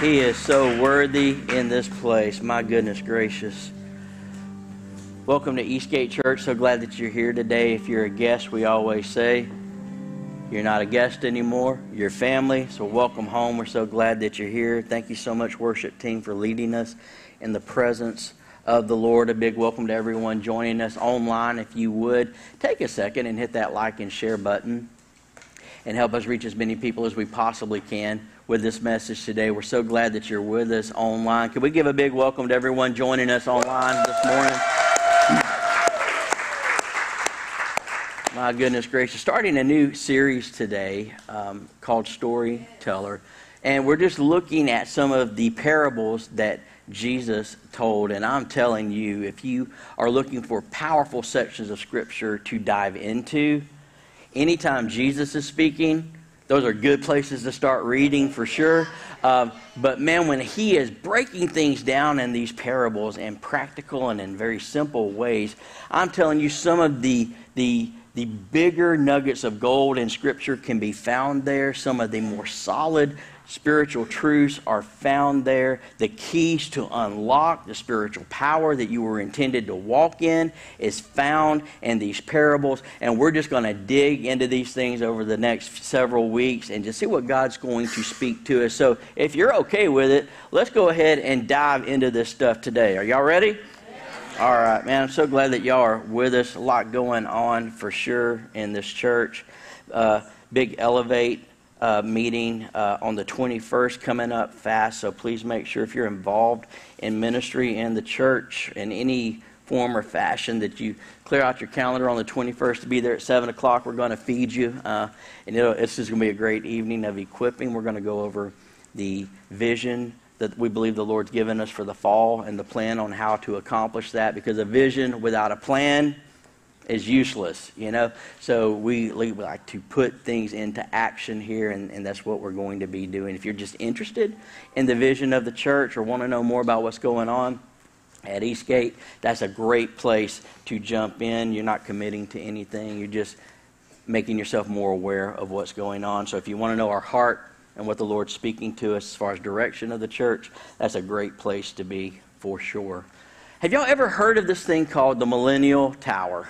He is so worthy in this place. My goodness gracious. Welcome to Eastgate Church. So glad that you're here today. If you're a guest, we always say you're not a guest anymore. You're family. So welcome home. We're so glad that you're here. Thank you so much, worship team, for leading us in the presence of the Lord. A big welcome to everyone joining us online. If you would, take a second and hit that like and share button and help us reach as many people as we possibly can with this message today. We're so glad that you're with us online. Can we give a big welcome to everyone joining us online this morning? My goodness gracious. Starting a new series today um, called Storyteller. And we're just looking at some of the parables that Jesus told. And I'm telling you, if you are looking for powerful sections of Scripture to dive into, anytime Jesus is speaking, those are good places to start reading for sure. Um, but man, when he is breaking things down in these parables in practical and in very simple ways, I'm telling you, some of the the the bigger nuggets of gold in Scripture can be found there. Some of the more solid spiritual truths are found there. The keys to unlock the spiritual power that you were intended to walk in is found in these parables. And we're just going to dig into these things over the next several weeks and just see what God's going to speak to us. So if you're okay with it, let's go ahead and dive into this stuff today. Are y'all ready? All right, man. I'm so glad that y'all are with us. A lot going on for sure in this church. Uh, big Elevate uh, meeting uh, on the 21st coming up fast. So please make sure if you're involved in ministry and the church in any form or fashion that you clear out your calendar on the 21st to be there at 7 o'clock. We're going to feed you. Uh, and it's just going to be a great evening of equipping. We're going to go over the vision that we believe the Lord's given us for the fall and the plan on how to accomplish that because a vision without a plan is useless, you know. So we, like to put things into action here, and, and that's what we're going to be doing. If you're just interested in the vision of the church or want to know more about what's going on at Eastgate, that's a great place to jump in. You're not committing to anything. You're just making yourself more aware of what's going on. So if you want to know our heart and what the Lord's speaking to us as far as direction of the church, that's a great place to be for sure. Have y'all ever heard of this thing called the Millennial Tower?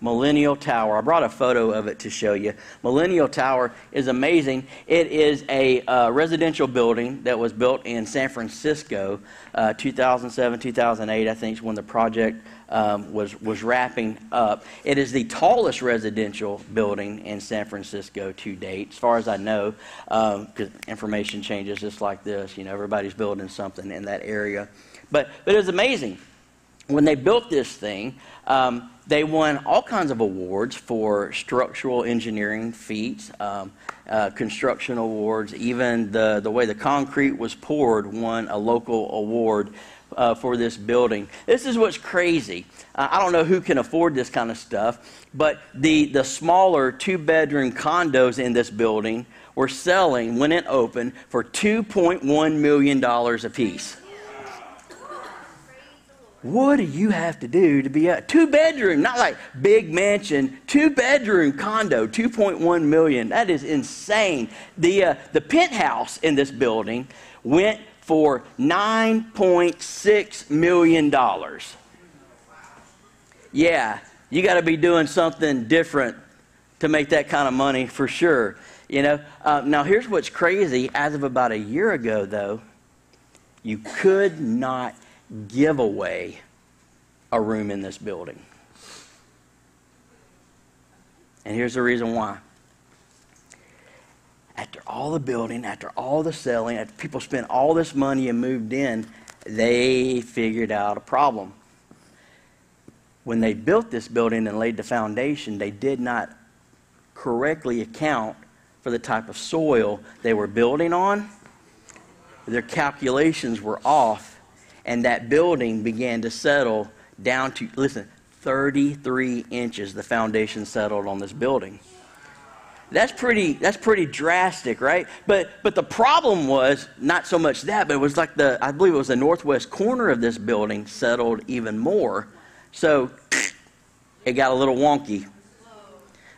Millennial Tower. I brought a photo of it to show you. Millennial Tower is amazing. It is a uh, residential building that was built in San Francisco, uh, 2007, 2008, I think, is when the project um, was, was wrapping up. It is the tallest residential building in San Francisco to date, as far as I know, because um, information changes just like this. You know, everybody's building something in that area. But, but it was amazing. When they built this thing, um, they won all kinds of awards for structural engineering feats, um, uh, construction awards. Even the, the way the concrete was poured won a local award uh, for this building. This is what's crazy. Uh, I don't know who can afford this kind of stuff, but the, the smaller two bedroom condos in this building were selling when it opened for $2.1 million a piece. What do you have to do to be a two bedroom, not like big mansion, two bedroom condo, 2.1 million? That is insane. The, uh, the penthouse in this building went for $9.6 million. Yeah, you got to be doing something different to make that kind of money for sure. You know, uh, now here's what's crazy. As of about a year ago, though, you could not give away a room in this building. And here's the reason why. After all the building, after all the selling, after people spent all this money and moved in, they figured out a problem. When they built this building and laid the foundation, they did not correctly account for the type of soil they were building on. Their calculations were off and that building began to settle down to, listen, 33 inches the foundation settled on this building. That's pretty, that's pretty drastic, right? But, but the problem was not so much that, but it was like the, I believe it was the northwest corner of this building settled even more. So it got a little wonky.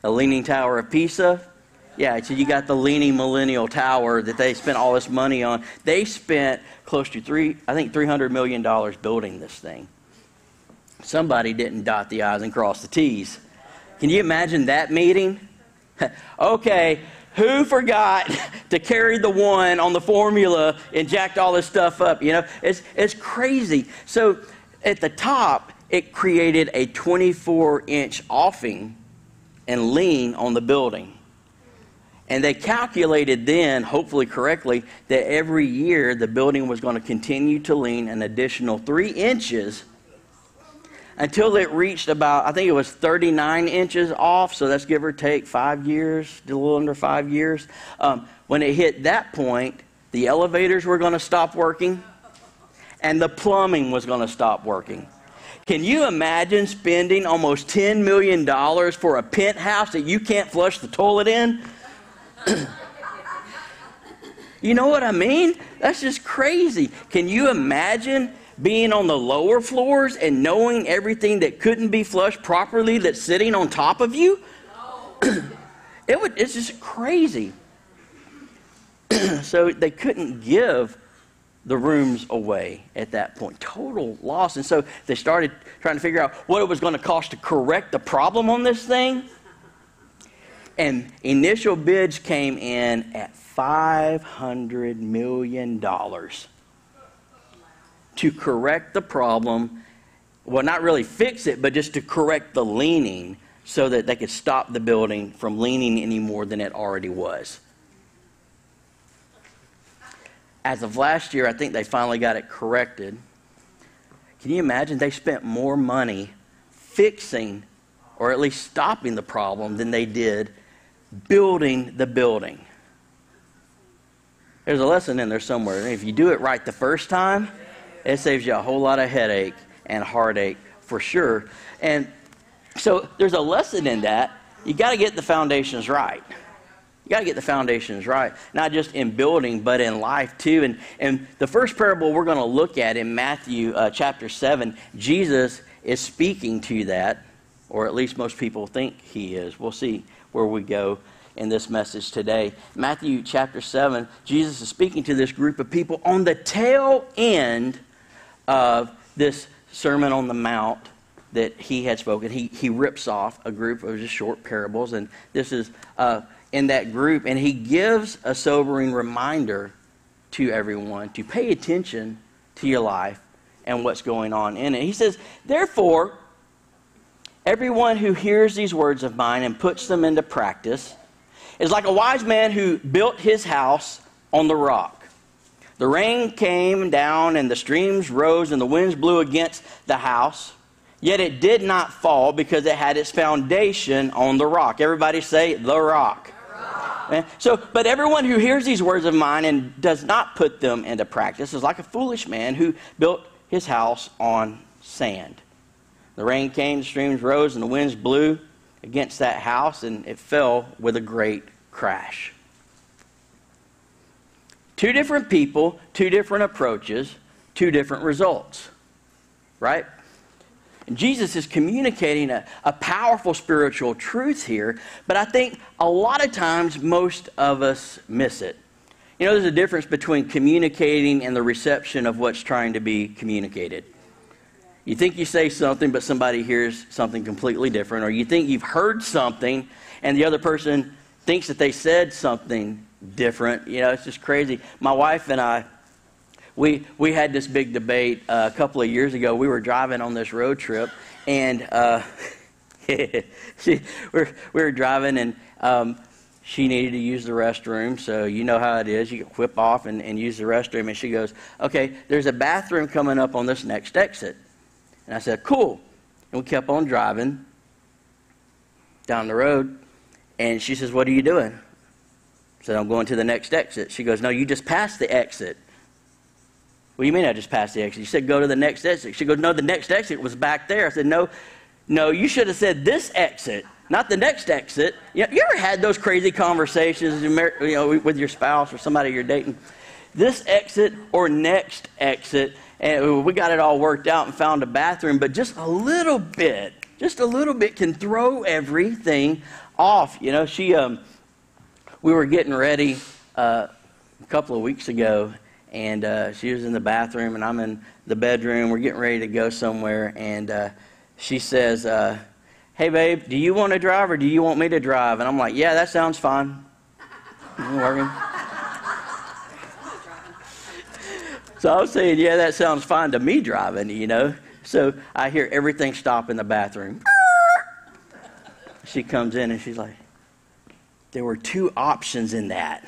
A Leaning Tower of Pisa Yeah, so you got the leaning millennial tower that they spent all this money on. They spent close to three, I think, $300 million building this thing. Somebody didn't dot the I's and cross the T's. Can you imagine that meeting? okay, who forgot to carry the one on the formula and jacked all this stuff up? You know, it's, it's crazy. So at the top, it created a 24 inch offing and lean on the building. And they calculated then, hopefully correctly, that every year the building was going to continue to lean an additional three inches until it reached about, I think it was 39 inches off, so that's give or take five years, a little under five years. Um, when it hit that point, the elevators were going to stop working and the plumbing was going to stop working. Can you imagine spending almost $10 million for a penthouse that you can't flush the toilet in? you know what I mean? That's just crazy. Can you imagine being on the lower floors and knowing everything that couldn't be flushed properly that's sitting on top of you? it would, it's just crazy. so they couldn't give the rooms away at that point. Total loss. And so they started trying to figure out what it was going to cost to correct the problem on this thing. And initial bids came in at $500 million to correct the problem. Well, not really fix it, but just to correct the leaning so that they could stop the building from leaning any more than it already was. As of last year, I think they finally got it corrected. Can you imagine? They spent more money fixing or at least stopping the problem than they did building the building. There's a lesson in there somewhere. If you do it right the first time, it saves you a whole lot of headache and heartache for sure. And so there's a lesson in that. You got to get the foundations right. You got to get the foundations right, not just in building, but in life too. And, and the first parable we're going to look at in Matthew uh, chapter 7, Jesus is speaking to that, or at least most people think he is. We'll see where we go in this message today. Matthew chapter 7, Jesus is speaking to this group of people on the tail end of this Sermon on the Mount that he had spoken. He, he rips off a group of just short parables, and this is uh, in that group, and he gives a sobering reminder to everyone to pay attention to your life and what's going on in it. He says, Therefore, everyone who hears these words of mine and puts them into practice is like a wise man who built his house on the rock. The rain came down, and the streams rose, and the winds blew against the house. Yet it did not fall because it had its foundation on the rock. Everybody say, the rock. So, but everyone who hears these words of mine and does not put them into practice is like a foolish man who built his house on sand. The rain came, the streams rose, and the winds blew against that house, and it fell with a great crash. Two different people, two different approaches, two different results. Right? And Jesus is communicating a, a powerful spiritual truth here, but I think a lot of times most of us miss it. You know, there's a difference between communicating and the reception of what's trying to be communicated. You think you say something, but somebody hears something completely different, or you think you've heard something and the other person thinks that they said something different. You know, it's just crazy. My wife and I, we, we had this big debate uh, a couple of years ago. We were driving on this road trip, and uh, we're, we were driving, and um, she needed to use the restroom. So you know how it is. You whip off and, and use the restroom. And she goes, Okay, there's a bathroom coming up on this next exit. And I said, Cool. And we kept on driving down the road. And she says, What are you doing? I said, I'm going to the next exit. She goes, No, you just passed the exit. What do you mean I just passed the exit? She said go to the next exit. She goes, No, the next exit was back there. I said, No, no, you should have said this exit, not the next exit. You, know, you ever had those crazy conversations you know, with your spouse or somebody you're dating? This exit or next exit, and we got it all worked out and found a bathroom, but just a little bit, just a little bit can throw everything off. You know, she, um, we were getting ready uh, a couple of weeks ago, and uh, she was in the bathroom, and I'm in the bedroom. We're getting ready to go somewhere, and uh, she says, uh, "Hey, babe, do you want to drive or do you want me to drive?" And I'm like, "Yeah, that sounds fine." Working. So I was saying, "Yeah, that sounds fine to me driving," you know. So I hear everything stop in the bathroom. She comes in and she's like, "There were two options in that."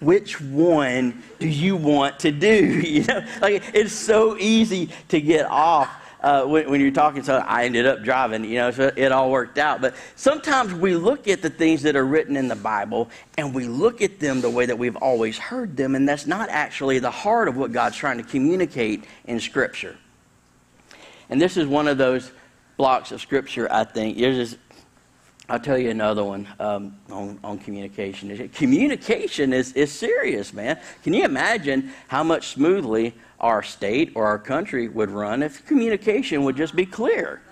which one do you want to do? You know, like it's so easy to get off uh, when, when, you're talking. So I ended up driving, you know, so it all worked out. But sometimes we look at the things that are written in the Bible and we look at them the way that we've always heard them, and that's not actually the heart of what God's trying to communicate in Scripture. And this is one of those blocks of Scripture, I think. There's this I'll tell you another one um, on, on communication. Communication is, is serious, man. Can you imagine how much smoothly our state or our country would run if communication would just be clear?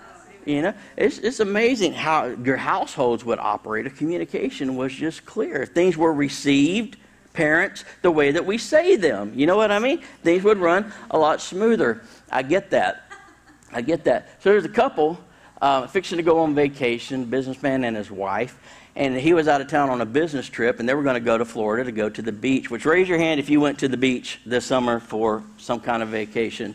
You know, it's, it's amazing how your households would operate if communication was just clear. If things were received, parents, the way that we say them. You know what I mean? Things would run a lot smoother. I get that. I get that. So there's a couple uh, fixing to go on vacation, businessman and his wife. And he was out of town on a business trip, and they were going to go to Florida to go to the beach. Which, raise your hand if you went to the beach this summer for some kind of vacation.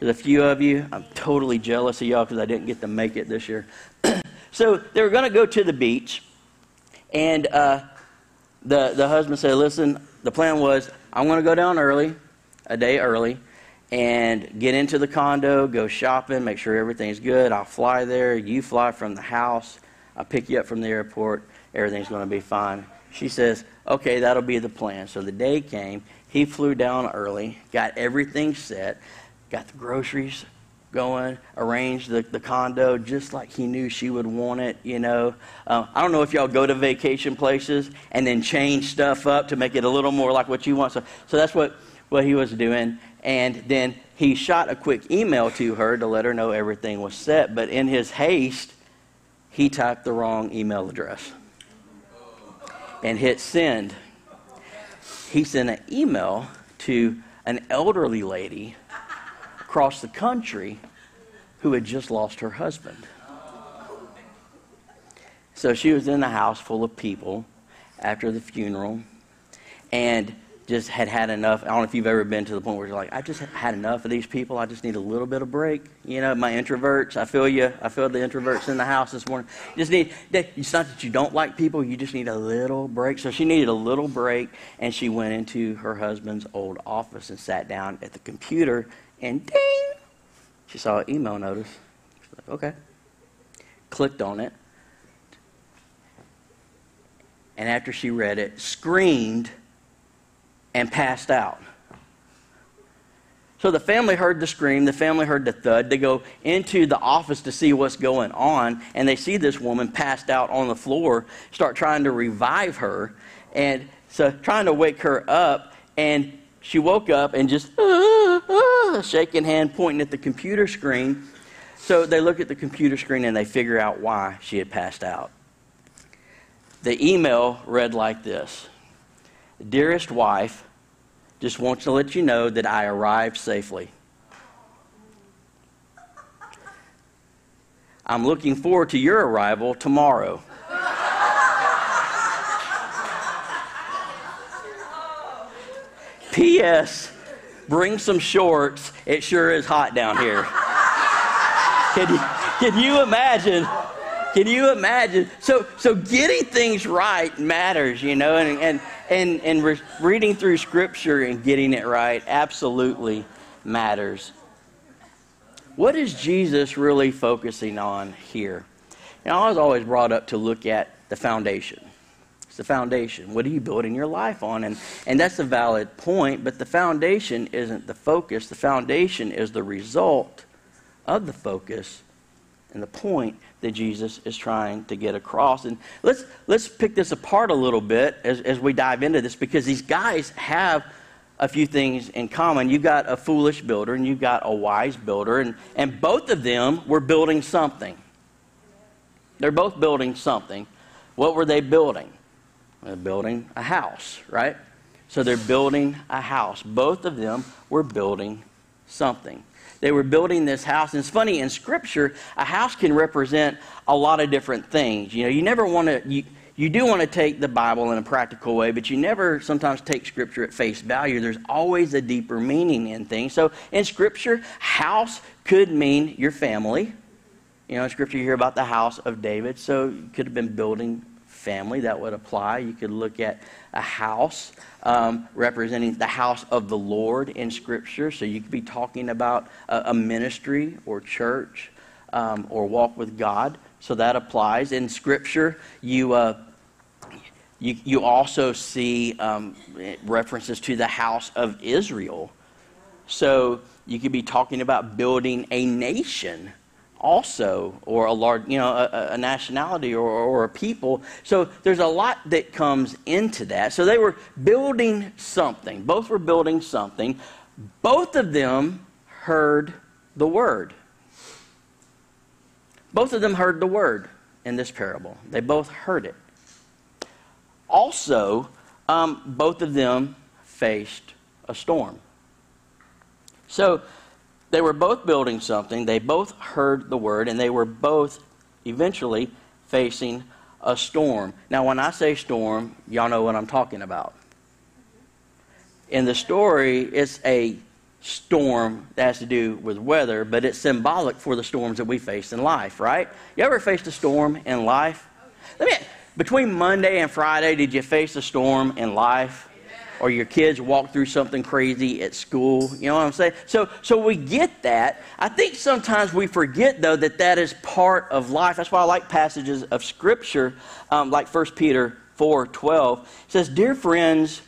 There's a few of you. I'm totally jealous of y'all because I didn't get to make it this year. so they were going to go to the beach, and uh, the, the husband said, Listen, the plan was I'm going to go down early, a day early and get into the condo, go shopping, make sure everything's good. I'll fly there. You fly from the house. I'll pick you up from the airport. Everything's going to be fine. She says, okay, that'll be the plan. So the day came. He flew down early, got everything set, got the groceries going, arranged the, the condo just like he knew she would want it, you know. Uh, I don't know if y'all go to vacation places and then change stuff up to make it a little more like what you want. So, so that's what, what he was doing. And then he shot a quick email to her to let her know everything was set. But in his haste, he typed the wrong email address and hit send. He sent an email to an elderly lady across the country who had just lost her husband. So she was in the house full of people after the funeral. And just had had enough. I don't know if you've ever been to the point where you're like, I just had enough of these people. I just need a little bit of break. You know, my introverts. I feel you. I feel the introverts in the house this morning. Just need. It's not that you don't like people. You just need a little break. So she needed a little break, and she went into her husband's old office and sat down at the computer. And ding, she saw an email notice. She's like, okay. Clicked on it. And after she read it, screamed and passed out. So the family heard the scream, the family heard the thud. They go into the office to see what's going on, and they see this woman passed out on the floor, start trying to revive her, and so trying to wake her up, and she woke up and just uh, uh, shaking hand, pointing at the computer screen. So they look at the computer screen and they figure out why she had passed out. The email read like this Dearest wife, just want to let you know that I arrived safely. I'm looking forward to your arrival tomorrow. P.S. Bring some shorts. It sure is hot down here. Can you, can you imagine? Can you imagine? So, so getting things right matters, you know, and, and, and, and re- reading through Scripture and getting it right absolutely matters. What is Jesus really focusing on here? Now, I was always brought up to look at the foundation. It's the foundation. What are you building your life on? And, and that's a valid point, but the foundation isn't the focus. The foundation is the result of the focus and the point that Jesus is trying to get across. And let's, let's pick this apart a little bit as, as we dive into this because these guys have a few things in common. You've got a foolish builder and you've got a wise builder, and, and both of them were building something. They're both building something. What were they building? They're building a house, right? So they're building a house. Both of them were building something. They were building this house. And it's funny, in Scripture, a house can represent a lot of different things. You know, you never want to. You, you do want to take the Bible in a practical way, but you never sometimes take Scripture at face value. There's always a deeper meaning in things. So in Scripture, house could mean your family. You know, in Scripture, you hear about the house of David, so you could have been building family. That would apply. You could look at a house um, representing the house of the Lord in Scripture. So you could be talking about a, a ministry or church um, or walk with God. So that applies. In Scripture, you, uh, you, you also see um, references to the house of Israel. So you could be talking about building a nation also, or a large, you know, a, a nationality or, or, a people. So there's a lot that comes into that. So they were building something. Both were building something. Both of them heard the word. Both of them heard the word in this parable. They both heard it. Also, um, both of them faced a storm. So they were both building something, they both heard the word, and they were both eventually facing a storm. Now, when I say storm, y'all know what I'm talking about. In the story, it's a storm that has to do with weather, but it's symbolic for the storms that we face in life, right? You ever faced a storm in life? Let me, between Monday and Friday, did you face a storm in life? Or your kids walk through something crazy at school? You know what I'm saying? So, so we get that. I think sometimes we forget, though, that that is part of life. That's why I like passages of Scripture um, like 1 Peter 4 12. It says, Dear friends,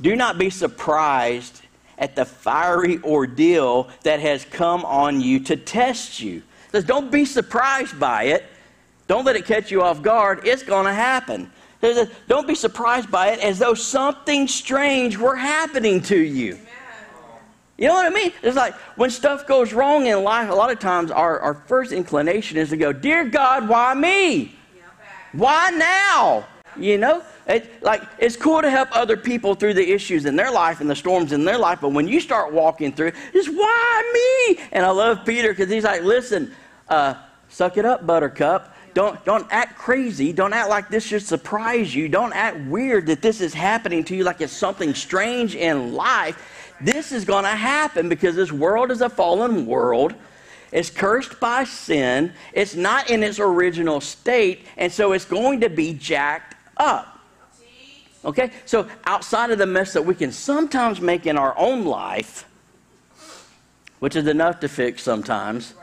do not be surprised at the fiery ordeal that has come on you to test you. It says, don't be surprised by it. Don't let it catch you off guard. It's going to happen. A, don't be surprised by it as though something strange were happening to you. You know what I mean? It's like when stuff goes wrong in life, a lot of times our, our first inclination is to go, Dear God, why me? Why now? You know? It, like it's cool to help other people through the issues in their life and the storms in their life, but when you start walking through, it's why me? And I love Peter because he's like, listen, uh, suck it up, Buttercup. Don't don't act crazy. Don't act like this should surprise you. Don't act weird that this is happening to you like it's something strange in life. This is going to happen because this world is a fallen world. It's cursed by sin. It's not in its original state, and so it's going to be jacked up. Okay? So outside of the mess that we can sometimes make in our own life, which is enough to fix sometimes,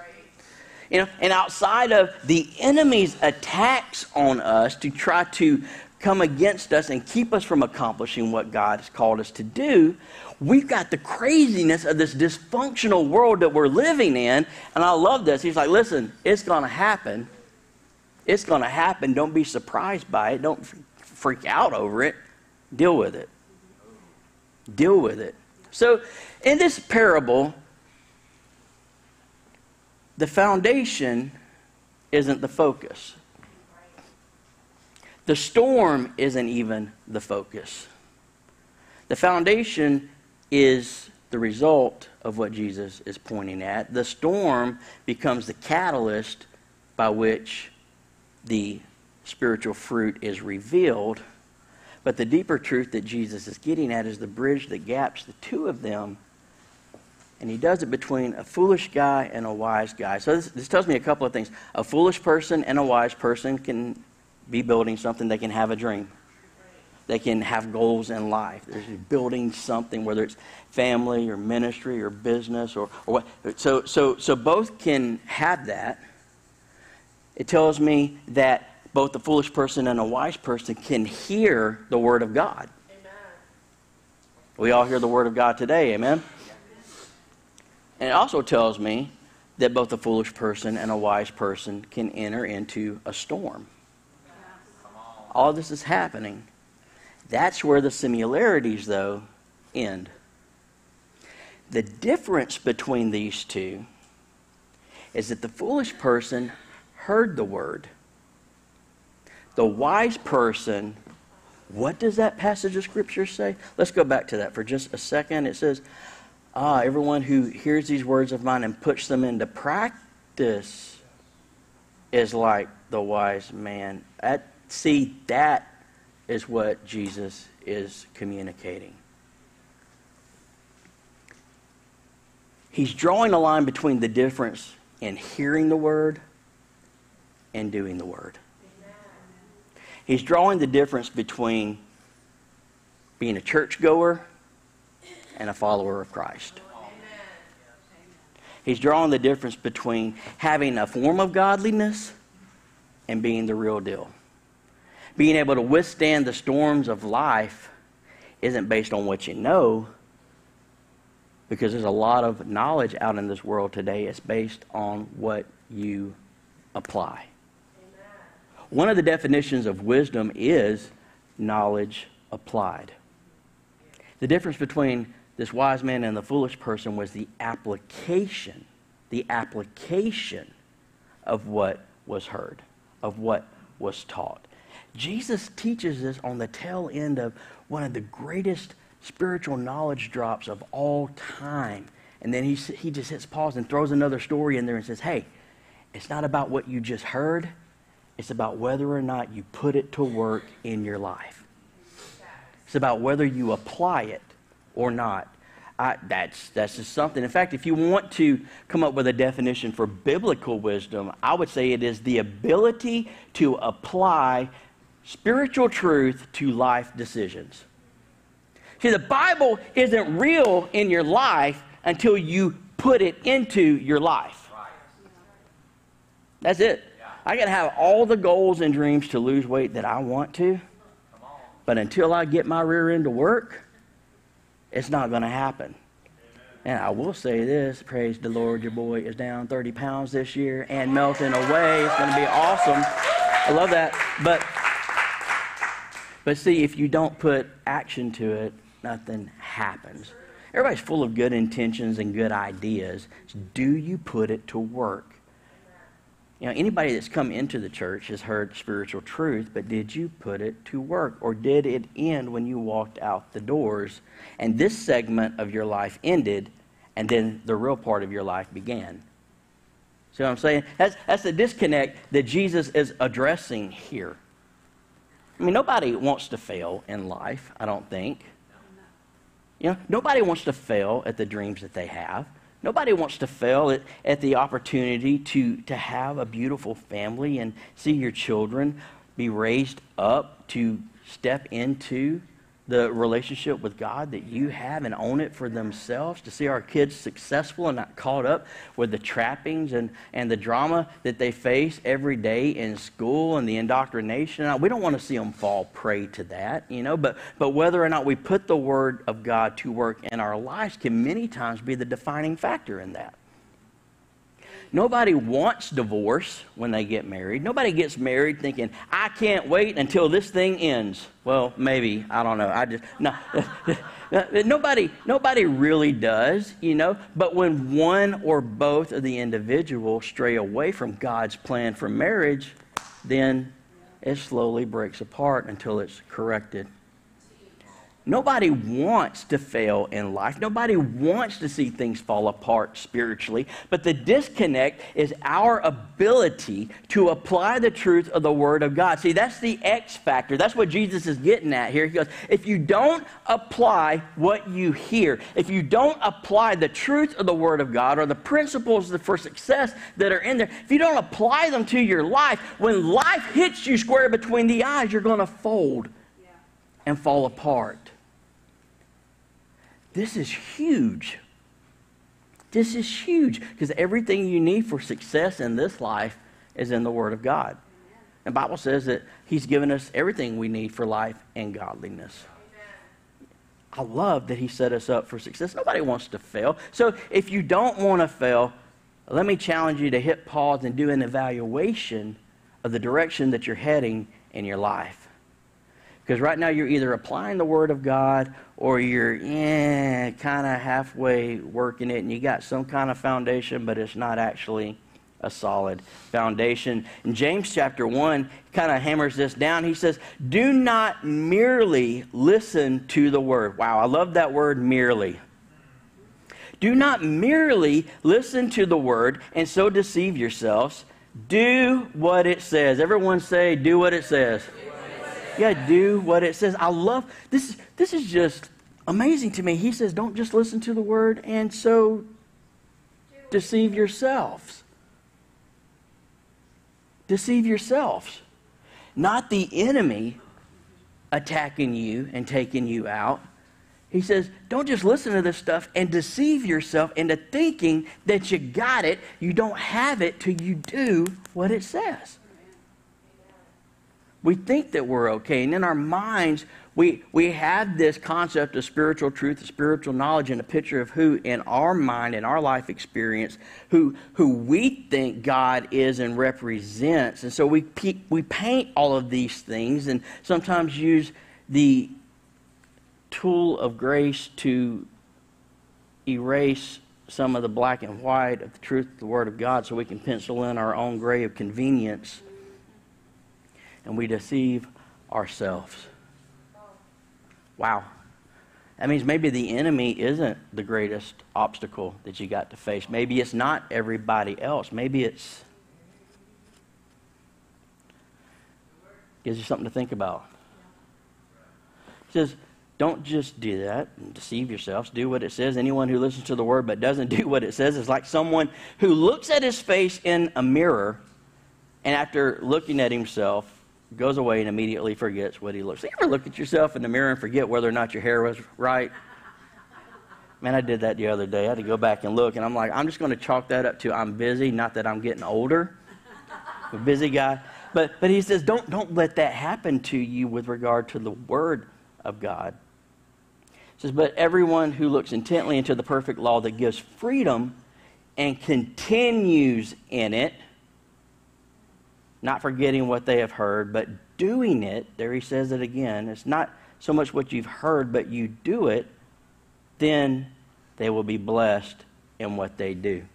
you know, and outside of the enemy's attacks on us to try to come against us and keep us from accomplishing what God has called us to do, we've got the craziness of this dysfunctional world that we're living in. And I love this. He's like, listen, it's going to happen. It's going to happen. Don't be surprised by it. Don't freak out over it. Deal with it. Deal with it. So, in this parable, the foundation isn't the focus. The storm isn't even the focus. The foundation is the result of what Jesus is pointing at. The storm becomes the catalyst by which the spiritual fruit is revealed but the deeper truth that Jesus is getting at is the bridge that gaps the two of them. And he does it between a foolish guy and a wise guy. So this, this tells me a couple of things. A foolish person and a wise person can be building something, they can have a dream. They can have goals in life. They're building something, whether it's family or ministry or business or, or what. So, so, so both can have that. It tells me that both the foolish person and a wise person can hear the Word of God. Amen. We all hear the Word of God today, amen? And it also tells me that both a foolish person and a wise person can enter into a storm. All this is happening. That's where the similarities, though, end. The difference between these two is that the foolish person heard the word the wise person What does that passage of Scripture say? Let's go back to that for just a second. It says, Ah, everyone who hears these words of mine and puts them into practice is like the wise man. At, see, that is what Jesus is communicating. He's drawing a line between the difference in hearing the word and doing the word. He's drawing the difference between being a churchgoer and a follower of Christ. He's drawing the difference between having a form of godliness and being the real deal. Being able to withstand the storms of life isn't based on what you know, because there's a lot of knowledge out in this world today. It's based on what you apply. One of the definitions of wisdom is knowledge applied. The difference between this wise man and the foolish person was the application, the application of what was heard, of what was taught. Jesus teaches us on the tail end of one of the greatest spiritual knowledge drops of all time. And then he, he just hits pause and throws another story in there and says, hey, it's not about what you just heard, it's about whether or not you put it to work in your life. It's about whether you apply it or not. I, that's, that's just something. In fact, if you want to come up with a definition for biblical wisdom, I would say it is the ability to apply spiritual truth to life decisions. See, the Bible isn't real in your life until you put it into your life. That's it. I to have all the goals and dreams to lose weight that I want to, but until I get my rear end to work, it's not going to happen. And I will say this praise the Lord, your boy is down 30 pounds this year and melting away. It's going to be awesome. I love that. But, but see, if you don't put action to it, nothing happens. Everybody's full of good intentions and good ideas. Do you put it to work? You know, anybody that's come into the church has heard spiritual truth, but did you put it to work? Or did it end when you walked out the doors and this segment of your life ended and then the real part of your life began? See what I'm saying? That's, that's the disconnect that Jesus is addressing here. I mean, nobody wants to fail in life, I don't think. You know, nobody wants to fail at the dreams that they have. Nobody wants to fail at, at the opportunity to, to have a beautiful family and see your children be raised up to step into the relationship with God that you have and own it for themselves, to see our kids successful and not caught up with the trappings and, and the drama that they face every day in school and the indoctrination. We don't want to see them fall prey to that, you know, but, but whether or not we put the Word of God to work in our lives can many times be the defining factor in that. Nobody wants divorce when they get married. Nobody gets married thinking, I can't wait until this thing ends. Well, maybe, I don't know. I just, no. nobody, nobody really does, you know. But when one or both of the individuals stray away from God's plan for marriage, then it slowly breaks apart until it's corrected Nobody wants to fail in life. Nobody wants to see things fall apart spiritually. But the disconnect is our ability to apply the truth of the Word of God. See, that's the X factor. That's what Jesus is getting at here. He goes, if you don't apply what you hear, if you don't apply the truth of the Word of God or the principles for success that are in there, if you don't apply them to your life, when life hits you square between the eyes, you're going to fold and fall apart. This is huge. This is huge because everything you need for success in this life is in the Word of God. The Bible says that He's given us everything we need for life and godliness. I love that He set us up for success. Nobody wants to fail. So if you don't want to fail, let me challenge you to hit pause and do an evaluation of the direction that you're heading in your life. Because right now you're either applying the Word of God or you're yeah, kind of halfway working it and you got some kind of foundation, but it's not actually a solid foundation. In James chapter 1, he kind of hammers this down. He says, Do not merely listen to the word. Wow, I love that word merely. Do not merely listen to the word and so deceive yourselves. Do what it says. Everyone say, do what it says. Yeah, do what it says. I love this. This is just amazing to me. He says, don't just listen to the word and so deceive yourselves. Deceive yourselves. Not the enemy attacking you and taking you out. He says, don't just listen to this stuff and deceive yourself into thinking that you got it. You don't have it till you do what it says. We think that we're okay. And in our minds, we, we have this concept of spiritual truth, spiritual knowledge, and a picture of who, in our mind, in our life experience, who, who we think God is and represents. And so we, we paint all of these things and sometimes use the tool of grace to erase some of the black and white of the truth of the Word of God so we can pencil in our own gray of convenience and we deceive ourselves. Wow. That means maybe the enemy isn't the greatest obstacle that you got to face. Maybe it's not everybody else. Maybe it's. Gives you something to think about. He says, don't just do that and deceive yourselves. Do what it says. Anyone who listens to the word but doesn't do what it says is like someone who looks at his face in a mirror and after looking at himself goes away and immediately forgets what he looks like. You ever look at yourself in the mirror and forget whether or not your hair was right? Man, I did that the other day. I had to go back and look, and I'm like, I'm just going to chalk that up to I'm busy, not that I'm getting older. a busy guy. But, but he says, don't, don't let that happen to you with regard to the Word of God He says, But everyone who looks intently into the perfect law that gives freedom and continues in it, not forgetting what they have heard, but doing it, there he says it again, it's not so much what you've heard, but you do it, then they will be blessed in what they do. Amen.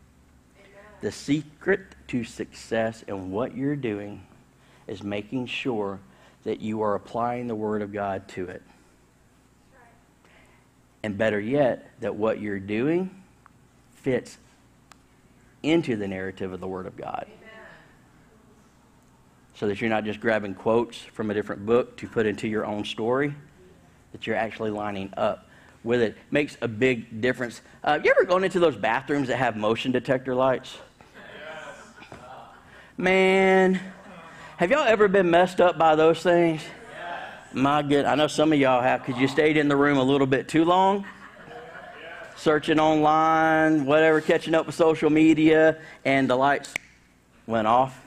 The secret to success in what you're doing is making sure that you are applying the Word of God to it. And better yet, that what you're doing fits into the narrative of the Word of God. Amen. So that you're not just grabbing quotes from a different book to put into your own story, that you're actually lining up with it. Makes a big difference. Uh, you ever gone into those bathrooms that have motion detector lights? Man, have y'all ever been messed up by those things? My good, I know some of y'all have because you stayed in the room a little bit too long, searching online, whatever, catching up with social media, and the lights went off.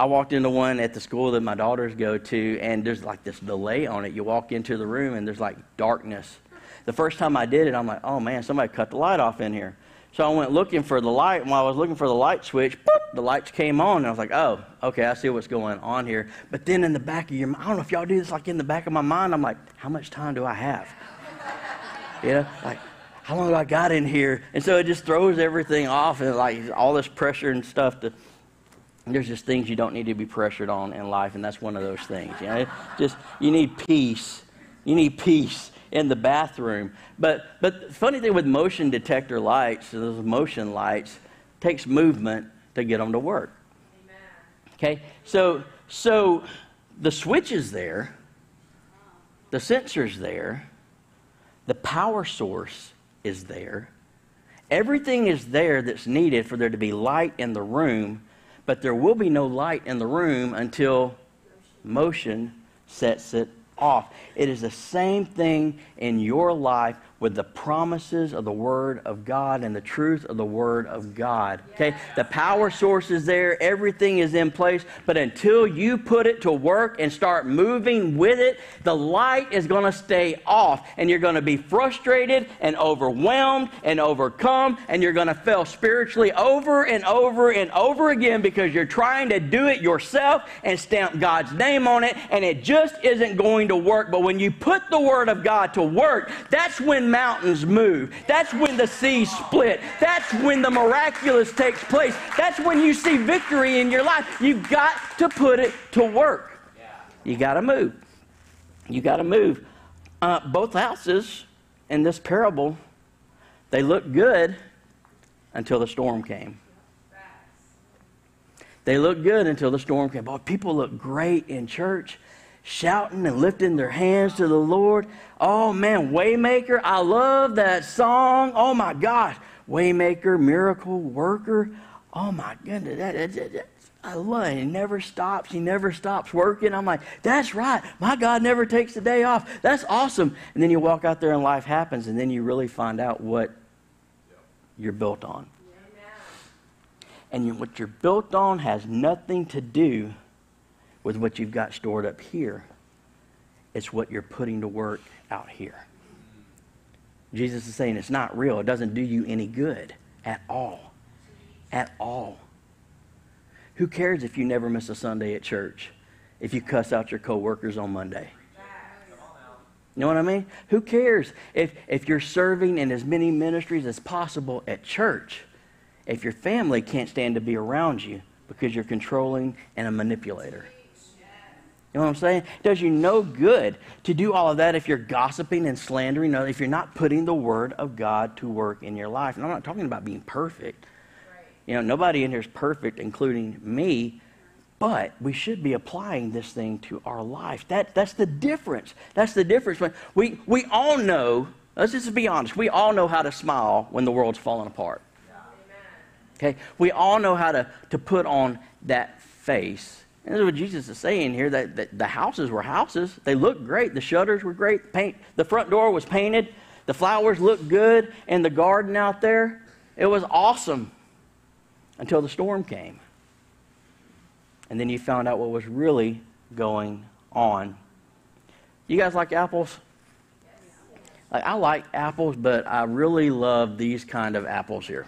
I walked into one at the school that my daughters go to, and there's like this delay on it. You walk into the room, and there's like darkness. The first time I did it, I'm like, oh man, somebody cut the light off in here. So I went looking for the light, and while I was looking for the light switch, boop, the lights came on, and I was like, oh, okay, I see what's going on here. But then in the back of your mind, I don't know if y'all do this, like in the back of my mind, I'm like, how much time do I have? You know, like, how long do I got in here? And so it just throws everything off, and like all this pressure and stuff to, there's just things you don't need to be pressured on in life, and that's one of those things. You know, just you need peace. You need peace in the bathroom. But, but funny thing with motion detector lights, those motion lights, takes movement to get them to work. Okay, so, so the switch is there, the sensor's there, the power source is there. Everything is there that's needed for there to be light in the room, but there will be no light in the room until motion sets it off. It is the same thing in your life with the promises of the Word of God and the truth of the Word of God. Okay? The power source is there, everything is in place, but until you put it to work and start moving with it, the light is going to stay off, and you're going to be frustrated and overwhelmed and overcome, and you're going to fail spiritually over and over and over again because you're trying to do it yourself and stamp God's name on it, and it just isn't going to work. But when you put the Word of God to work, that's when when mountains move. That's when the seas split. That's when the miraculous takes place. That's when you see victory in your life. You've got to put it to work. You got to move. You got to move. Uh, both houses in this parable, they looked good until the storm came. They looked good until the storm came. Boy, people look great in church shouting and lifting their hands to the Lord. Oh man, Waymaker, I love that song. Oh my gosh, Waymaker, miracle worker. Oh my goodness, that, that, that, I love it. He never stops. He never stops working. I'm like, that's right. My God never takes a day off. That's awesome. And then you walk out there and life happens, and then you really find out what you're built on. And what you're built on has nothing to do with what you've got stored up here. It's what you're putting to work out here. Jesus is saying it's not real. It doesn't do you any good at all. At all. Who cares if you never miss a Sunday at church? If you cuss out your coworkers on Monday? You know what I mean? Who cares if, if you're serving in as many ministries as possible at church? If your family can't stand to be around you because you're controlling and a manipulator. You know what I'm saying? It does you no good to do all of that if you're gossiping and slandering, if you're not putting the Word of God to work in your life. And I'm not talking about being perfect. Right. You know, nobody in here is perfect, including me, but we should be applying this thing to our life. That, that's the difference. That's the difference. We, we all know, let's just be honest, we all know how to smile when the world's falling apart. Okay? We all know how to, to put on that face and this is what Jesus is saying here that, that the houses were houses. They looked great. The shutters were great. The, Paint, the front door was painted. The flowers looked good And the garden out there. It was awesome until the storm came. And then you found out what was really going on. You guys like apples? Like, I like apples, but I really love these kind of apples here.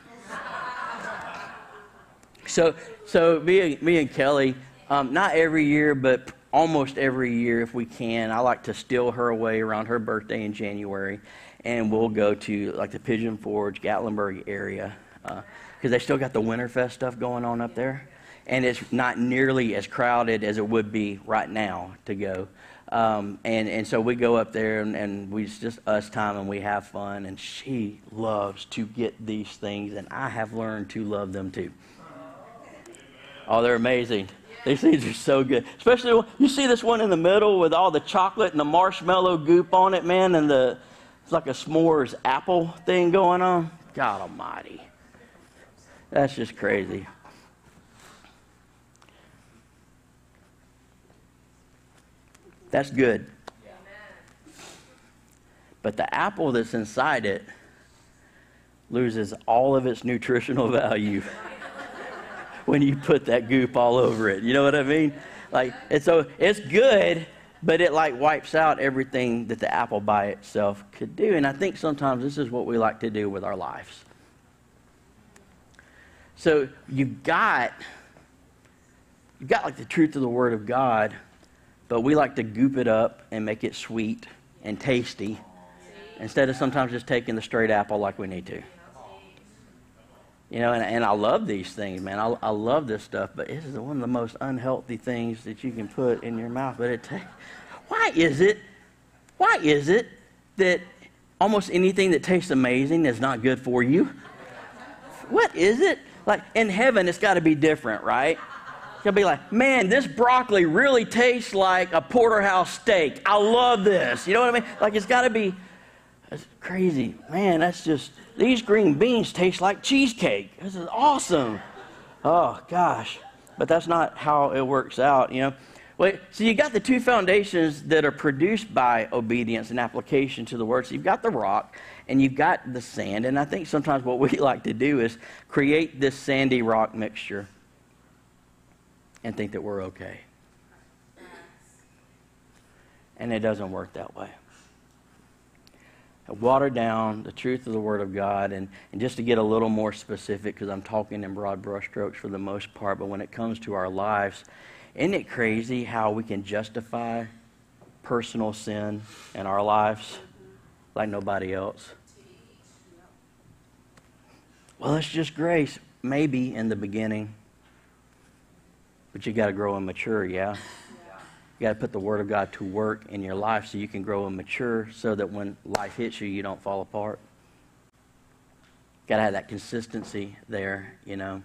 So, so me, me and Kelly, um, not every year, but almost every year if we can. I like to steal her away around her birthday in January, and we'll go to like the Pigeon Forge, Gatlinburg area, because uh, they still got the Winterfest stuff going on up there, and it's not nearly as crowded as it would be right now to go. Um, and, and so we go up there and, and we just us time and we have fun and she loves to get these things and I have learned to love them too. Oh, they're amazing. These things are so good. Especially you see this one in the middle with all the chocolate and the marshmallow goop on it, man, and the it's like a s'mores apple thing going on. God Almighty, that's just crazy. That's good. But the apple that's inside it loses all of its nutritional value when you put that goop all over it. You know what I mean? Like, and so it's good, but it like wipes out everything that the apple by itself could do. And I think sometimes this is what we like to do with our lives. So you've got you've got like the truth of the Word of God, but we like to goop it up and make it sweet and tasty instead of sometimes just taking the straight apple like we need to. You know, and, and I love these things, man. I, I love this stuff, but this is one of the most unhealthy things that you can put in your mouth. But it takes, why is it, why is it that almost anything that tastes amazing is not good for you? What is it? Like in heaven, it's got to be different, right? To be like, man, this broccoli really tastes like a porterhouse steak. I love this. You know what I mean? Like it's got to be that's crazy. Man, that's just, these green beans taste like cheesecake. This is awesome. Oh, gosh. But that's not how it works out, you know. Wait, so you got the two foundations that are produced by obedience and application to the word. So you've got the rock and you've got the sand. And I think sometimes what we like to do is create this sandy rock mixture and think that we're okay. And it doesn't work that way water down the truth of the Word of God. And, and just to get a little more specific, because I'm talking in broad brushstrokes for the most part, but when it comes to our lives, isn't it crazy how we can justify personal sin in our lives? like nobody else. Well, it's just grace. Maybe in the beginning. But you got to grow and mature, yeah? You got to put the Word of God to work in your life so you can grow and mature so that when life hits you, you don't fall apart. Got to have that consistency there, you know.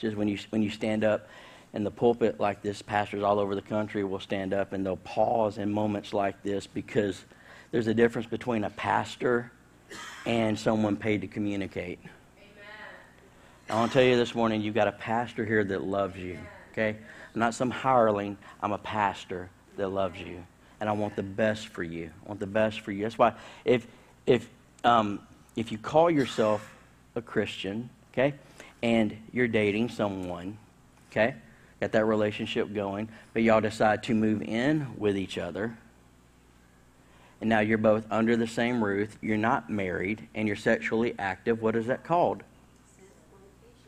Just when you, when you stand up in the pulpit like this, pastors all over the country will stand up and they'll pause in moments like this because there's a difference between a pastor and someone paid to communicate. I want to tell you this morning, you've got a pastor here that loves you, okay? I'm not some hireling. I'm a pastor that loves you, and I want the best for you. I want the best for you. That's why if if um, if you call yourself a Christian, okay, and you're dating someone, okay, got that relationship going, but y'all decide to move in with each other, and now you're both under the same roof, you're not married, and you're sexually active. What is that called?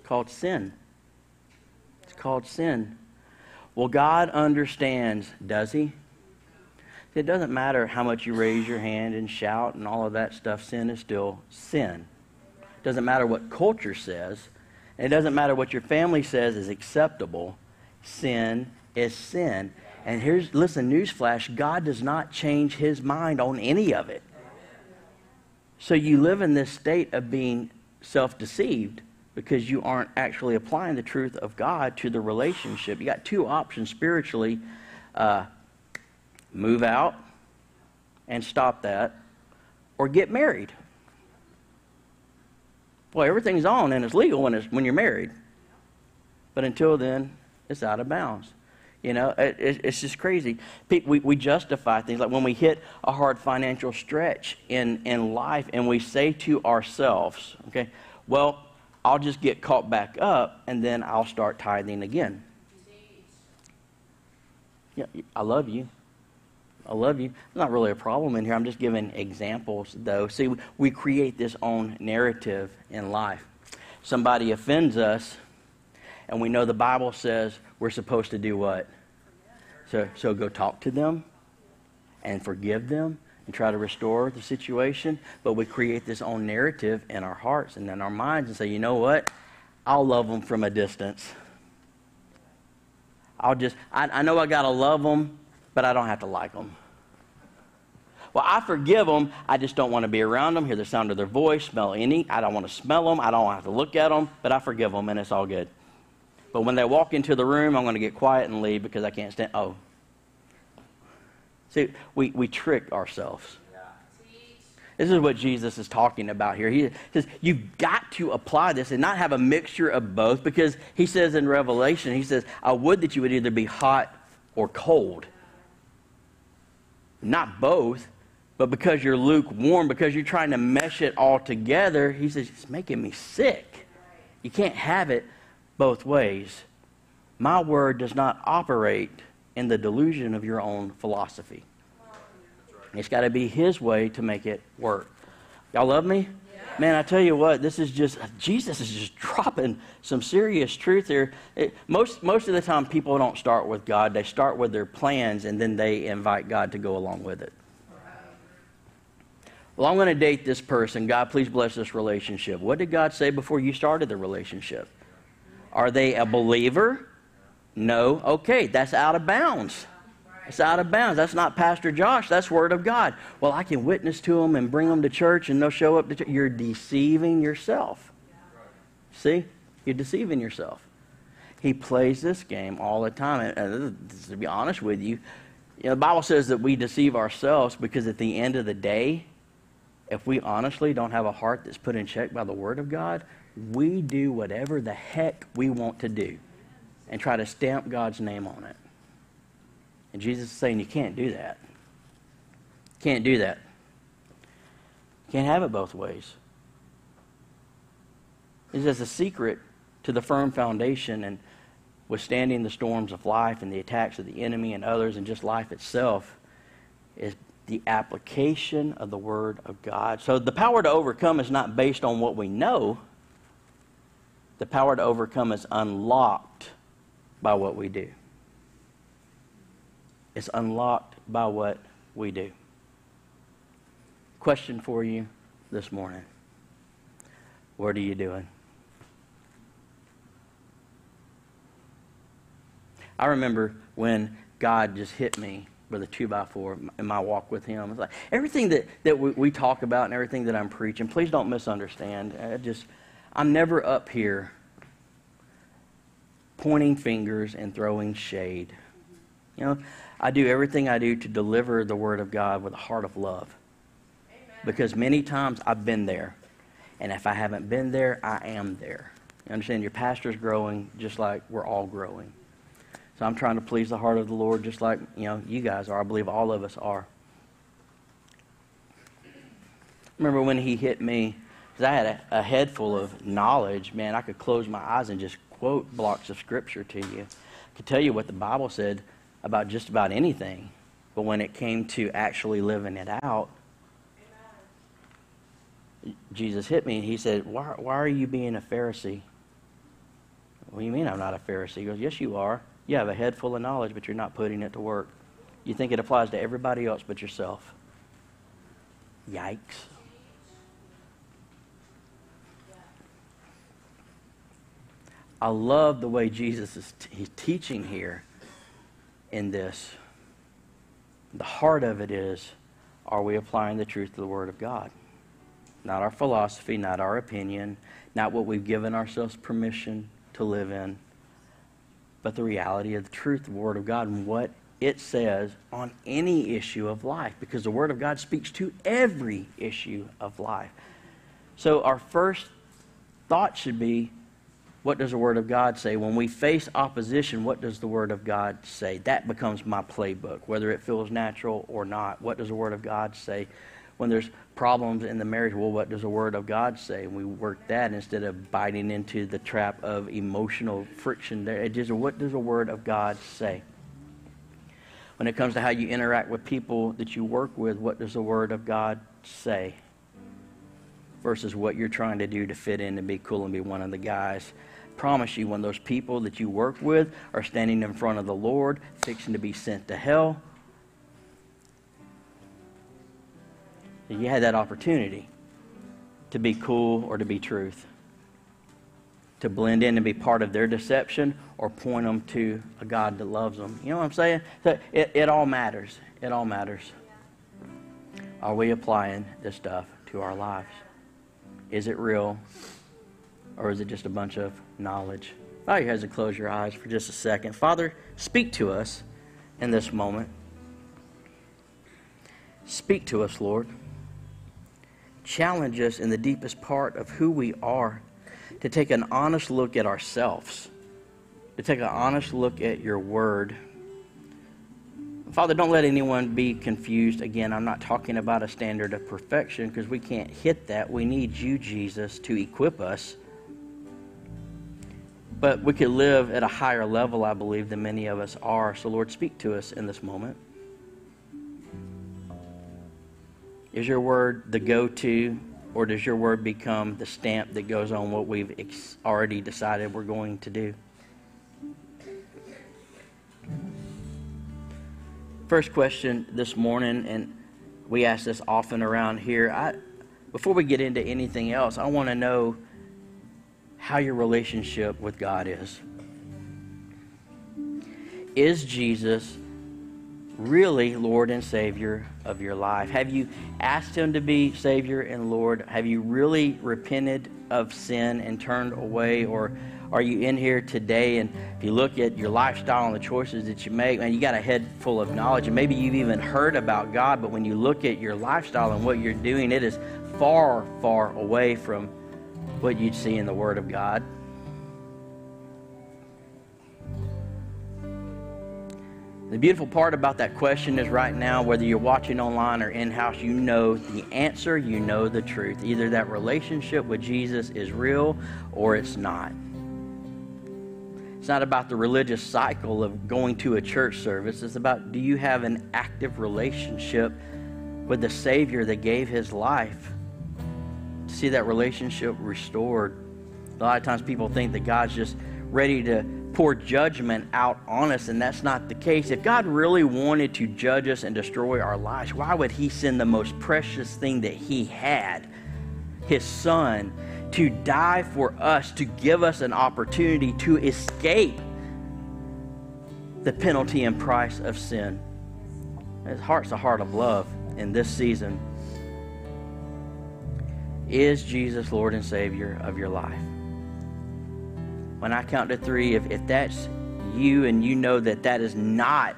called sin. It's called sin. Well, God understands, does He? It doesn't matter how much you raise your hand and shout and all of that stuff, sin is still sin. It doesn't matter what culture says, it doesn't matter what your family says is acceptable. Sin is sin. And here's, listen, newsflash God does not change his mind on any of it. So you live in this state of being self deceived because you aren't actually applying the truth of God to the relationship. You got two options spiritually uh, move out and stop that, or get married. Well, everything's on and it's legal when, it's, when you're married. But until then, it's out of bounds. You know, it, it's just crazy. We, we justify things like when we hit a hard financial stretch in, in life and we say to ourselves, okay, well, I'll just get caught back up and then I'll start tithing again. Yeah, I love you. I love you. It's not really a problem in here. I'm just giving examples, though. See, we create this own narrative in life. Somebody offends us, and we know the Bible says we're supposed to do what? So, so go talk to them and forgive them and try to restore the situation, but we create this own narrative in our hearts and in our minds and say, you know what? I'll love them from a distance. I'll just, I, I know I got to love them, but I don't have to like them. Well, I forgive them. I just don't want to be around them, hear the sound of their voice, smell any. I don't want to smell them. I don't have to look at them, but I forgive them, and it's all good. But when they walk into the room, I'm going to get quiet and leave because I can't stand. Oh, See, we, we trick ourselves. This is what Jesus is talking about here. He says, You've got to apply this and not have a mixture of both because he says in Revelation, He says, I would that you would either be hot or cold. Not both, but because you're lukewarm, because you're trying to mesh it all together, He says, It's making me sick. You can't have it both ways. My word does not operate in the delusion of your own philosophy. It's got to be His way to make it work. Y'all love me? Man, I tell you what, this is just, Jesus is just dropping some serious truth here. It, most, most of the time, people don't start with God. They start with their plans and then they invite God to go along with it. Well, I'm going to date this person. God, please bless this relationship. What did God say before you started the relationship? Are they a believer? No. Okay, that's out of bounds. It's out of bounds. That's not Pastor Josh. That's Word of God. Well, I can witness to them and bring them to church and they'll show up to church. You're deceiving yourself. See? You're deceiving yourself. He plays this game all the time. And to be honest with you, you know, the Bible says that we deceive ourselves because at the end of the day, if we honestly don't have a heart that's put in check by the Word of God, we do whatever the heck we want to do and try to stamp God's name on it. And Jesus is saying you can't do that. Can't do that. Can't have it both ways. It's just a secret to the firm foundation and withstanding the storms of life and the attacks of the enemy and others and just life itself is the application of the Word of God. So the power to overcome is not based on what we know, the power to overcome is unlocked by what we do. It's unlocked by what we do. Question for you this morning What are you doing? I remember when God just hit me with a two by four in my walk with Him. It's like everything that, that we, we talk about and everything that I'm preaching, please don't misunderstand. I just, I'm never up here pointing fingers and throwing shade. You know, I do everything I do to deliver the Word of God with a heart of love. Amen. Because many times I've been there. And if I haven't been there, I am there. You understand? Your pastor's growing just like we're all growing. So I'm trying to please the heart of the Lord just like, you know, you guys are. I believe all of us are. Remember when he hit me, because I had a, a head full of knowledge, man, I could close my eyes and just quote blocks of scripture to you. I could tell you what the Bible said about just about anything. But when it came to actually living it out, Jesus hit me and he said, why, why are you being a Pharisee? What do you mean I'm not a Pharisee? He goes, Yes, you are. You have a head full of knowledge, but you're not putting it to work. You think it applies to everybody else but yourself. Yikes. I love the way Jesus is t- teaching here in this. The heart of it is are we applying the truth to the Word of God? Not our philosophy, not our opinion, not what we've given ourselves permission to live in but the reality of the truth of the Word of God and what it says on any issue of life because the Word of God speaks to every issue of life. So, our first thought should be what does the Word of God say? When we face opposition, what does the Word of God say? That becomes my playbook, whether it feels natural or not. What does the Word of God say? when there's problems in the marriage, well, what does the Word of God say? And we work that instead of biting into the trap of emotional friction. There, it just what does the Word of God say? When it comes to how you interact with people that you work with, what does the Word of God say? Versus what you're trying to do to fit in and be cool and be one of the guys. Promise you, when those people that you work with are standing in front of the Lord, fixing to be sent to hell, you had that opportunity to be cool or to be truth, to blend in and be part of their deception or point them to a God that loves them. You know what I'm saying? So it, it all matters. It all matters. Are we applying this stuff to our lives? Is it real or is it just a bunch of knowledge? Bow your heads and close your eyes for just a second. Father, speak to us in this moment. Speak to us, Lord challenge us in the deepest part of who we are to take an honest look at ourselves, to take an honest look at your word. Father, don't let anyone be confused. Again, I'm not talking about a standard of perfection because we can't hit that. We need you, Jesus, to equip us. But we could live at a higher level, I believe, than many of us are. So, Lord, speak to us in this moment. Is your word the go to, or does your word become the stamp that goes on what we've already decided we're going to do? First question this morning, and we ask this often around here. I, before we get into anything else, I want to know how your relationship with God is. Is Jesus really Lord and Savior of your life? Have you asked Him to be Savior and Lord? Have you really repented of sin and turned away? Or are you in here today and if you look at your lifestyle and the choices that you make, man, you got a head full of knowledge and maybe you've even heard about God, but when you look at your lifestyle and what you're doing, it is far, far away from what you'd see in the Word of God. The beautiful part about that question is right now, whether you're watching online or in house, you know the answer, you know the truth. Either that relationship with Jesus is real or it's not. It's not about the religious cycle of going to a church service. It's about do you have an active relationship with the Savior that gave his life? To see that relationship restored. A lot of times people think that God's just ready to pour judgment out on us, and that's not the case. If God really wanted to judge us and destroy our lives, why would He send the most precious thing that He had, His Son, to die for us, to give us an opportunity to escape the penalty and price of sin? His heart's a heart of love in this season. Is Jesus Lord and Savior of your life? When I count to three, if, if that's you and you know that that is not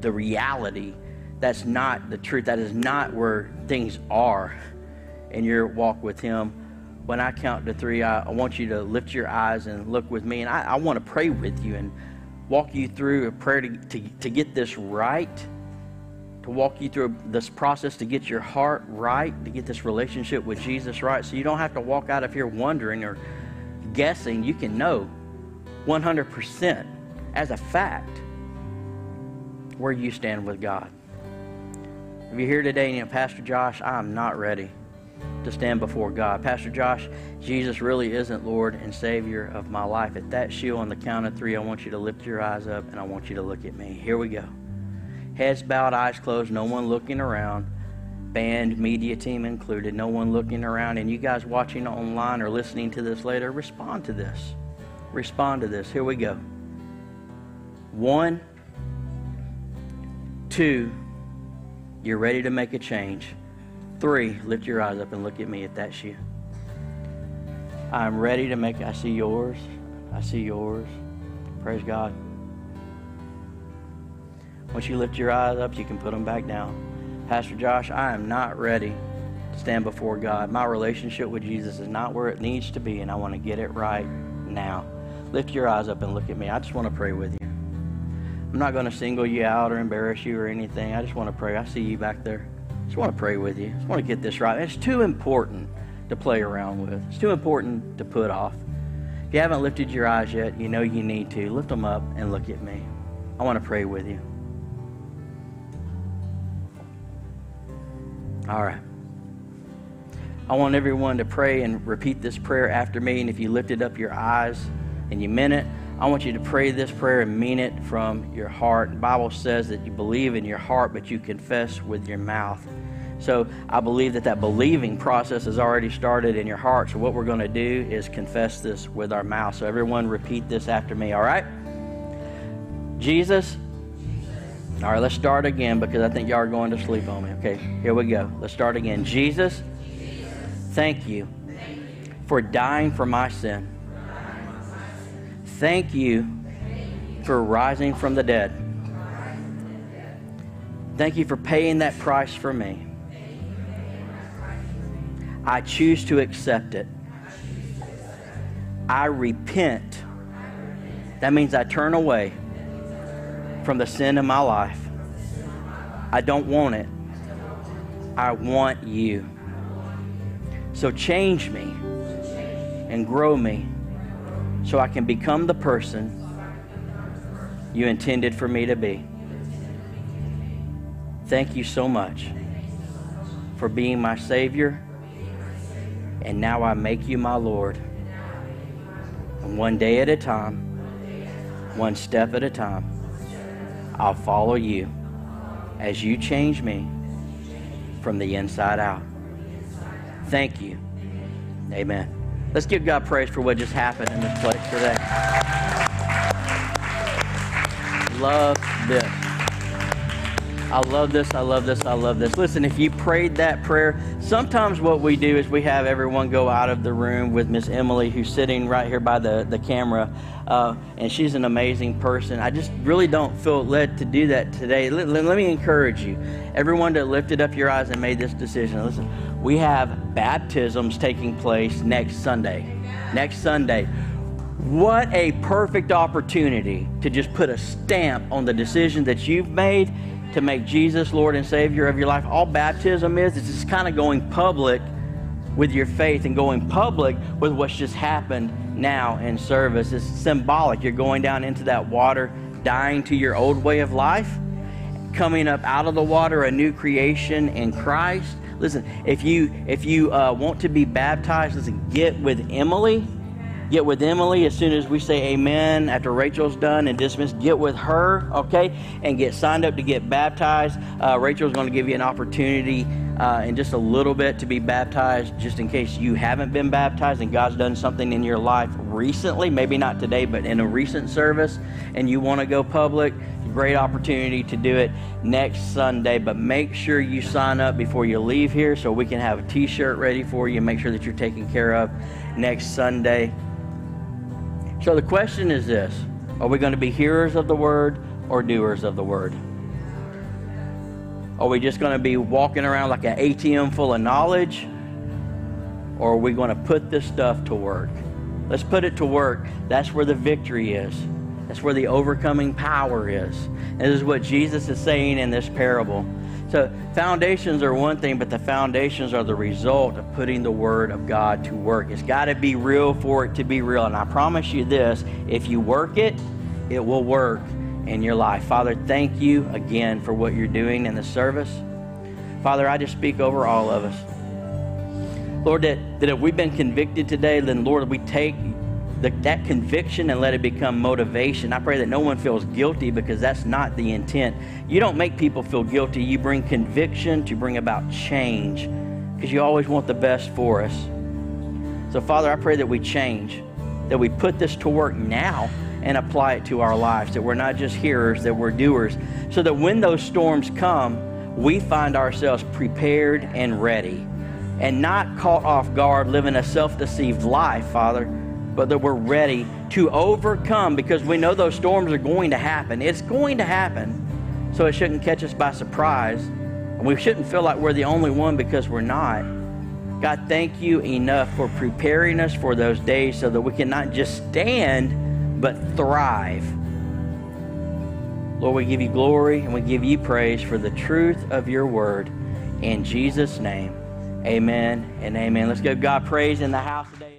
the reality, that's not the truth, that is not where things are in your walk with Him, when I count to three, I, I want you to lift your eyes and look with me. And I, I want to pray with you and walk you through a prayer to, to, to get this right to walk you through this process to get your heart right, to get this relationship with Jesus right. So you don't have to walk out of here wondering or guessing. You can know 100% as a fact where you stand with God. If you're here today and you know, Pastor Josh, I'm not ready to stand before God. Pastor Josh, Jesus really isn't Lord and Savior of my life. At that shoe on the count of three, I want you to lift your eyes up and I want you to look at me. Here we go heads bowed, eyes closed, no one looking around, band, media team included, no one looking around. And you guys watching online or listening to this later, respond to this. Respond to this. Here we go. One, two, you're ready to make a change. Three, lift your eyes up and look at me if that's you. I'm ready to make, I see yours. I see yours. Praise God. Once you lift your eyes up, you can put them back down. Pastor Josh, I am not ready to stand before God. My relationship with Jesus is not where it needs to be, and I want to get it right now. Lift your eyes up and look at me. I just want to pray with you. I'm not going to single you out or embarrass you or anything. I just want to pray. I see you back there. I just want to pray with you. I just want to get this right. It's too important to play around with. It's too important to put off. If you haven't lifted your eyes yet, you know you need to. Lift them up and look at me. I want to pray with you. All right. I want everyone to pray and repeat this prayer after me. And if you lifted up your eyes and you meant it, I want you to pray this prayer and mean it from your heart. The Bible says that you believe in your heart, but you confess with your mouth. So I believe that that believing process has already started in your heart. So what we're going to do is confess this with our mouth. So everyone repeat this after me, all right? Jesus, all right, let's start again because I think y'all are going to sleep on me. Okay, here we go. Let's start again. Jesus, thank you for dying for my sin. Thank you for rising from the dead. Thank you for paying that price for me. I choose to accept it. I repent. That means I turn away from the sin in my life. I don't want it. I want you. So change me and grow me so I can become the person you intended for me to be. Thank you so much for being my Savior. And now I make you my Lord. And one day at a time, one step at a time. I'll follow you as you change me from the inside out. Thank you. Amen. Let's give God praise for what just happened in this place today. Love this. I love this, I love this, I love this. Listen, if you prayed that prayer, sometimes what we do is we have everyone go out of the room with Miss Emily, who's sitting right here by the, the camera, uh, and she's an amazing person. I just really don't feel led to do that today. Let, let, let me encourage you, everyone that lifted up your eyes and made this decision. Listen, we have baptisms taking place next Sunday. Next Sunday. What a perfect opportunity to just put a stamp on the decision that you've made to make Jesus Lord and Savior of your life. All baptism is, is just kind of going public with your faith and going public with what's just happened now in service. It's symbolic. You're going down into that water, dying to your old way of life, coming up out of the water, a new creation in Christ. Listen, if you if you uh, want to be baptized, listen, get with Emily get with Emily as soon as we say amen after Rachel's done and dismissed. Get with her, okay, and get signed up to get baptized. Uh, Rachel's going to give you an opportunity uh, in just a little bit to be baptized, just in case you haven't been baptized and God's done something in your life recently, maybe not today, but in a recent service, and you want to go public. Great opportunity to do it next Sunday, but make sure you sign up before you leave here so we can have a t shirt ready for you make sure that you're taken care of next Sunday. So the question is this Are we going to be hearers of the word or doers of the word? Are we just going to be walking around like an ATM full of knowledge? Or are we going to put this stuff to work? Let's put it to work. That's where the victory is. That's where the overcoming power is. And this is what Jesus is saying in this parable. So, foundations are one thing, but the foundations are the result of putting the Word of God to work. It's got to be real for it to be real. And I promise you this if you work it, it will work in your life. Father, thank you again for what you're doing in the service. Father, I just speak over all of us. Lord, that, that if we've been convicted today, then Lord, we take the, that conviction and let it become motivation. I pray that no one feels guilty because that's not the intent. You don't make people feel guilty. You bring conviction to bring about change because you always want the best for us. So, Father, I pray that we change, that we put this to work now and apply it to our lives, that we're not just hearers, that we're doers, so that when those storms come, we find ourselves prepared and ready and not caught off guard living a self deceived life, Father but that we're ready to overcome because we know those storms are going to happen. It's going to happen, so it shouldn't catch us by surprise. And we shouldn't feel like we're the only one because we're not. God, thank you enough for preparing us for those days so that we can not just stand, but thrive. Lord, we give you glory and we give you praise for the truth of your word. In Jesus' name, amen and amen. Let's give God praise in the house today.